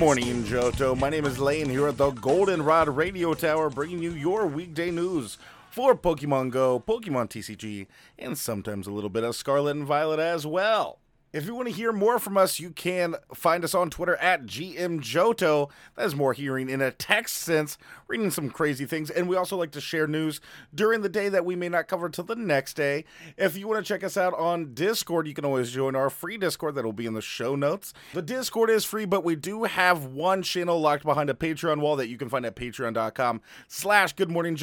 morning, Johto. My name is Lane here at the Goldenrod Radio Tower, bringing you your weekday news for Pokemon Go, Pokemon TCG, and sometimes a little bit of Scarlet and Violet as well. If you want to hear more from us, you can find us on Twitter at GMJohto. That is more hearing in a text sense, reading some crazy things. And we also like to share news during the day that we may not cover till the next day. If you want to check us out on Discord, you can always join our free Discord that will be in the show notes. The Discord is free, but we do have one channel locked behind a Patreon wall that you can find at patreon.com slash good morning.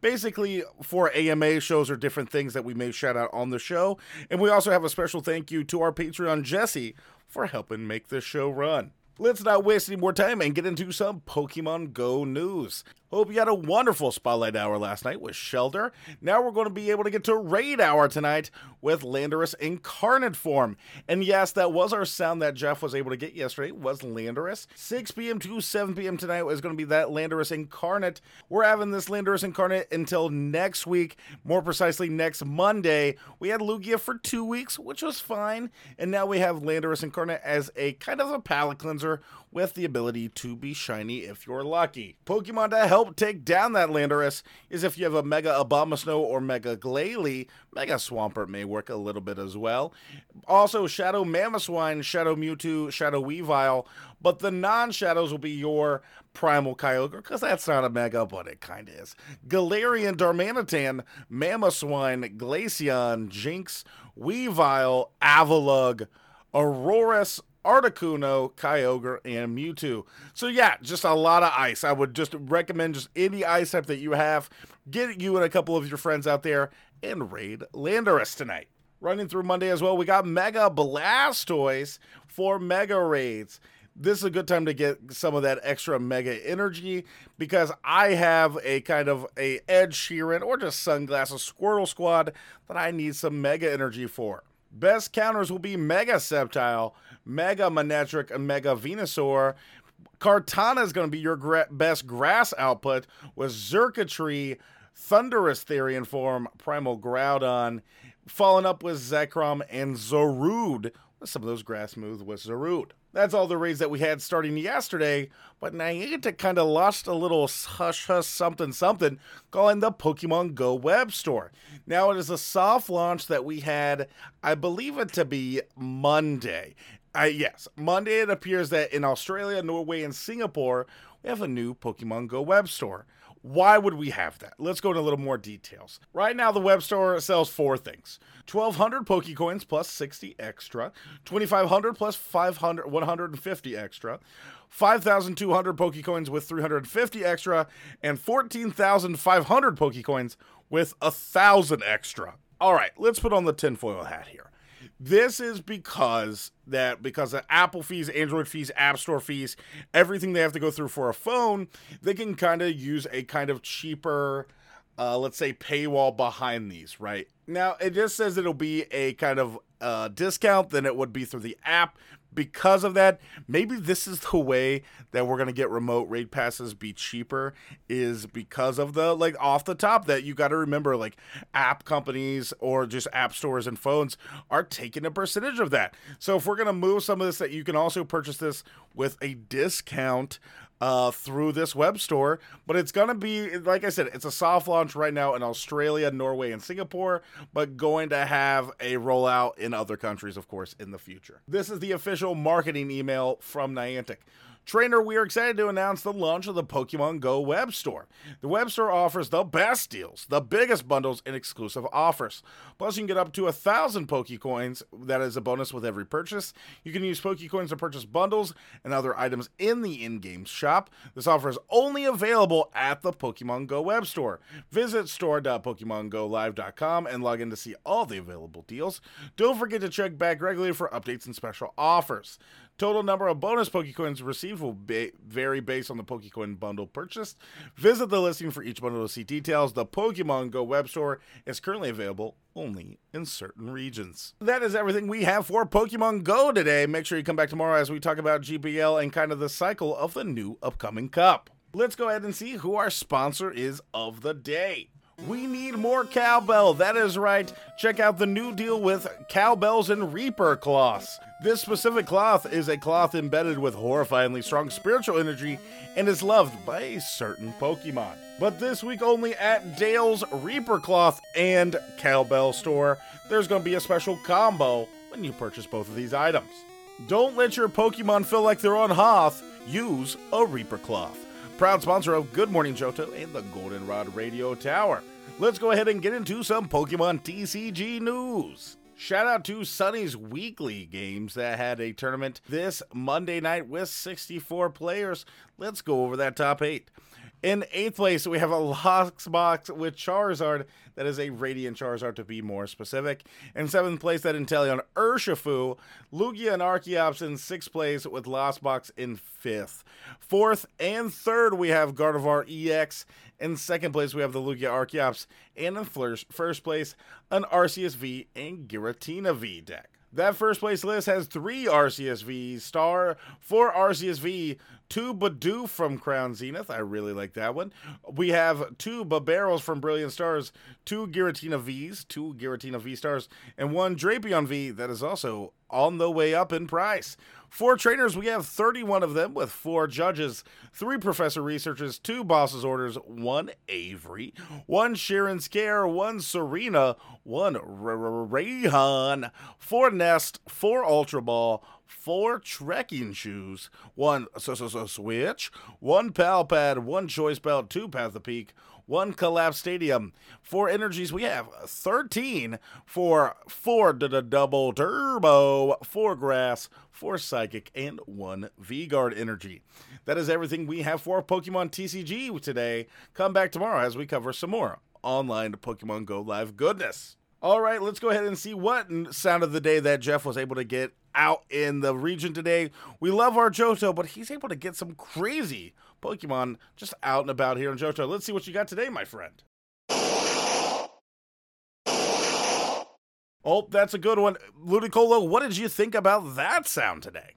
Basically for AMA shows or different things that we may shout out on the show. And we also have a special thank you to our our Patreon Jesse for helping make this show run. Let's not waste any more time and get into some Pokemon Go news. Hope you had a wonderful spotlight hour last night with Shellder. Now we're going to be able to get to raid hour tonight with Landorus incarnate form. And yes, that was our sound that Jeff was able to get yesterday was Landorus. 6 p.m. to 7 p.m. tonight is going to be that Landorus incarnate. We're having this Landorus incarnate until next week, more precisely next Monday. We had Lugia for two weeks, which was fine. And now we have Landorus incarnate as a kind of a palate cleanser with the ability to be shiny if you're lucky. Pokemon to help take down that Landorus is if you have a Mega Abomasnow or Mega Glalie, Mega Swampert may work a little bit as well. Also, Shadow Mamoswine, Shadow Mewtwo, Shadow Weavile, but the non-shadows will be your Primal Kyogre, because that's not a Mega, but it kind of is. Galarian Darmanitan, Mamoswine, Glaceon, Jynx, Weavile, Avalugg, Aurorus, Articuno, Kyogre, and Mewtwo. So yeah, just a lot of ice. I would just recommend just any ice type that you have. Get you and a couple of your friends out there and raid Landorus tonight. Running through Monday as well, we got Mega Blastoise for Mega Raids. This is a good time to get some of that extra Mega energy because I have a kind of a Ed Sheeran or just Sunglasses Squirtle Squad that I need some Mega energy for. Best counters will be Mega Sceptile, Mega Manectric, and Mega Venusaur. Kartana is going to be your gra- best grass output with Xurkitree, Thundurus Therian form, Primal Groudon, following up with Zekrom and Zarude. Some of those grass moves with Zarude. That's all the raids that we had starting yesterday, but Niantic kind of lost a little hush hush something something calling the Pokemon Go web store. Now it is a soft launch that we had, I believe it to be Monday. Uh, yes, Monday it appears that in Australia, Norway, and Singapore, we have a new Pokemon Go web store. Why would we have that? Let's go into a little more details. Right now, the web store sells four things 1200 Pokecoins plus 60 extra, 2500 plus 500, 150 extra, 5200 Pokecoins with 350 extra, and 14,500 Pokecoins with 1,000 extra. All right, let's put on the tinfoil hat here. This is because that because of Apple fees, Android fees, App Store fees, everything they have to go through for a phone, they can kind of use a kind of cheaper, uh, let's say, paywall behind these. Right now, it just says it'll be a kind of uh, discount than it would be through the app, because of that, maybe this is the way that we're gonna get remote raid passes be cheaper is because of the like off the top that you got to remember like app companies or just app stores and phones are taking a percentage of that. So if we're gonna move some of this, that you can also purchase this with a discount uh, through this web store. But it's going to be, like I said, it's a soft launch right now in Australia, Norway, and Singapore, but going to have a rollout in other countries, of course, in the future. This is the official marketing email from Niantic. Trainer, we are excited to announce the launch of the Pokemon Go web store. The web store offers the best deals, the biggest bundles, and exclusive offers. Plus, you can get up to a thousand Pokecoins. That is a bonus with every purchase. You can use Pokecoins to purchase bundles and other items in the in-game shop. This offer is only available at the Pokemon Go web store. Visit store.pokemongolive.com and log in to see all the available deals. Don't forget to check back regularly for updates and special offers. Total number of bonus Pokecoins received will ba- vary based on the Pokecoin bundle purchased. Visit the listing for each bundle to see details. The Pokemon Go web store is currently available only in certain regions. That is everything we have for Pokemon Go today. Make sure you come back tomorrow as we talk about GBL and kind of the cycle of the new upcoming cup. Let's go ahead and see who our sponsor is of the day. We need more cowbell. That is right. Check out the new deal with cowbells and reaper cloths. This specific cloth is a cloth embedded with horrifyingly strong spiritual energy and is loved by a certain Pokemon. But this week only at Dale's Reaper Cloth and Cowbell store, there's going to be a special combo when you purchase both of these items. Don't let your Pokemon feel like they're on Hoth. Use a Reaper Cloth. Proud sponsor of Good Morning Johto and the Goldenrod Radio Tower. Let's go ahead and get into some Pokemon TCG news. Shout out to Sunny's Weekly Games that had a tournament this Monday night with 64 players. Let's go over that top eight. In eighth place, we have a Lost Box with Charizard. That is a Radiant Charizard to be more specific. In seventh place, that Inteleon Urshifu. Lugia and Archeops in sixth place with Lost Box in fifth. Fourth and third, we have Gardevoir EX. In second place, we have the Lugia Archeops. And in first place, an Arceus V and Giratina V deck. That first place list has three Arceus V star, four Arceus V, two Bidoof from Crown Zenith. I really like that one. We have two Bibarels from Brilliant Stars, two Giratina Vs, two Giratina V stars, and one Drapion V that is also on the way up in price. Four trainers, we have 31 of them with four judges, three professor researchers, two bosses orders, one Avery, one Cheren's Care, one Serena, one Raihan, four Nest, four Ultra Ball, four trekking shoes, one switch, one pal pad, one choice belt, two Path of Peak, one collapse stadium. Four energies, we have 13 for four double turbo, four grass, four psychic, and one V Guard energy. That is everything we have for Pokemon TCG today. Come back tomorrow as we cover some more online Pokemon Go Live goodness. All right, let's go ahead and see what sound of the day that Jeff was able to get out in the region today. We love our Johto, but he's able to get some crazy Pokemon just out and about here in Johto. Let's see what you got today, my friend. Oh, that's a good one. Ludicolo, what did you think about that sound today?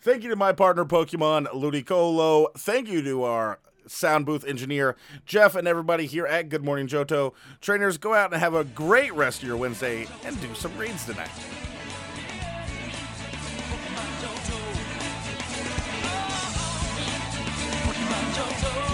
Thank you to my partner Pokemon Ludicolo. Thank you to our sound booth engineer, Jeff, and everybody here at Good Morning Johto. Trainers, go out and have a great rest of your Wednesday and do some reads tonight. 만져도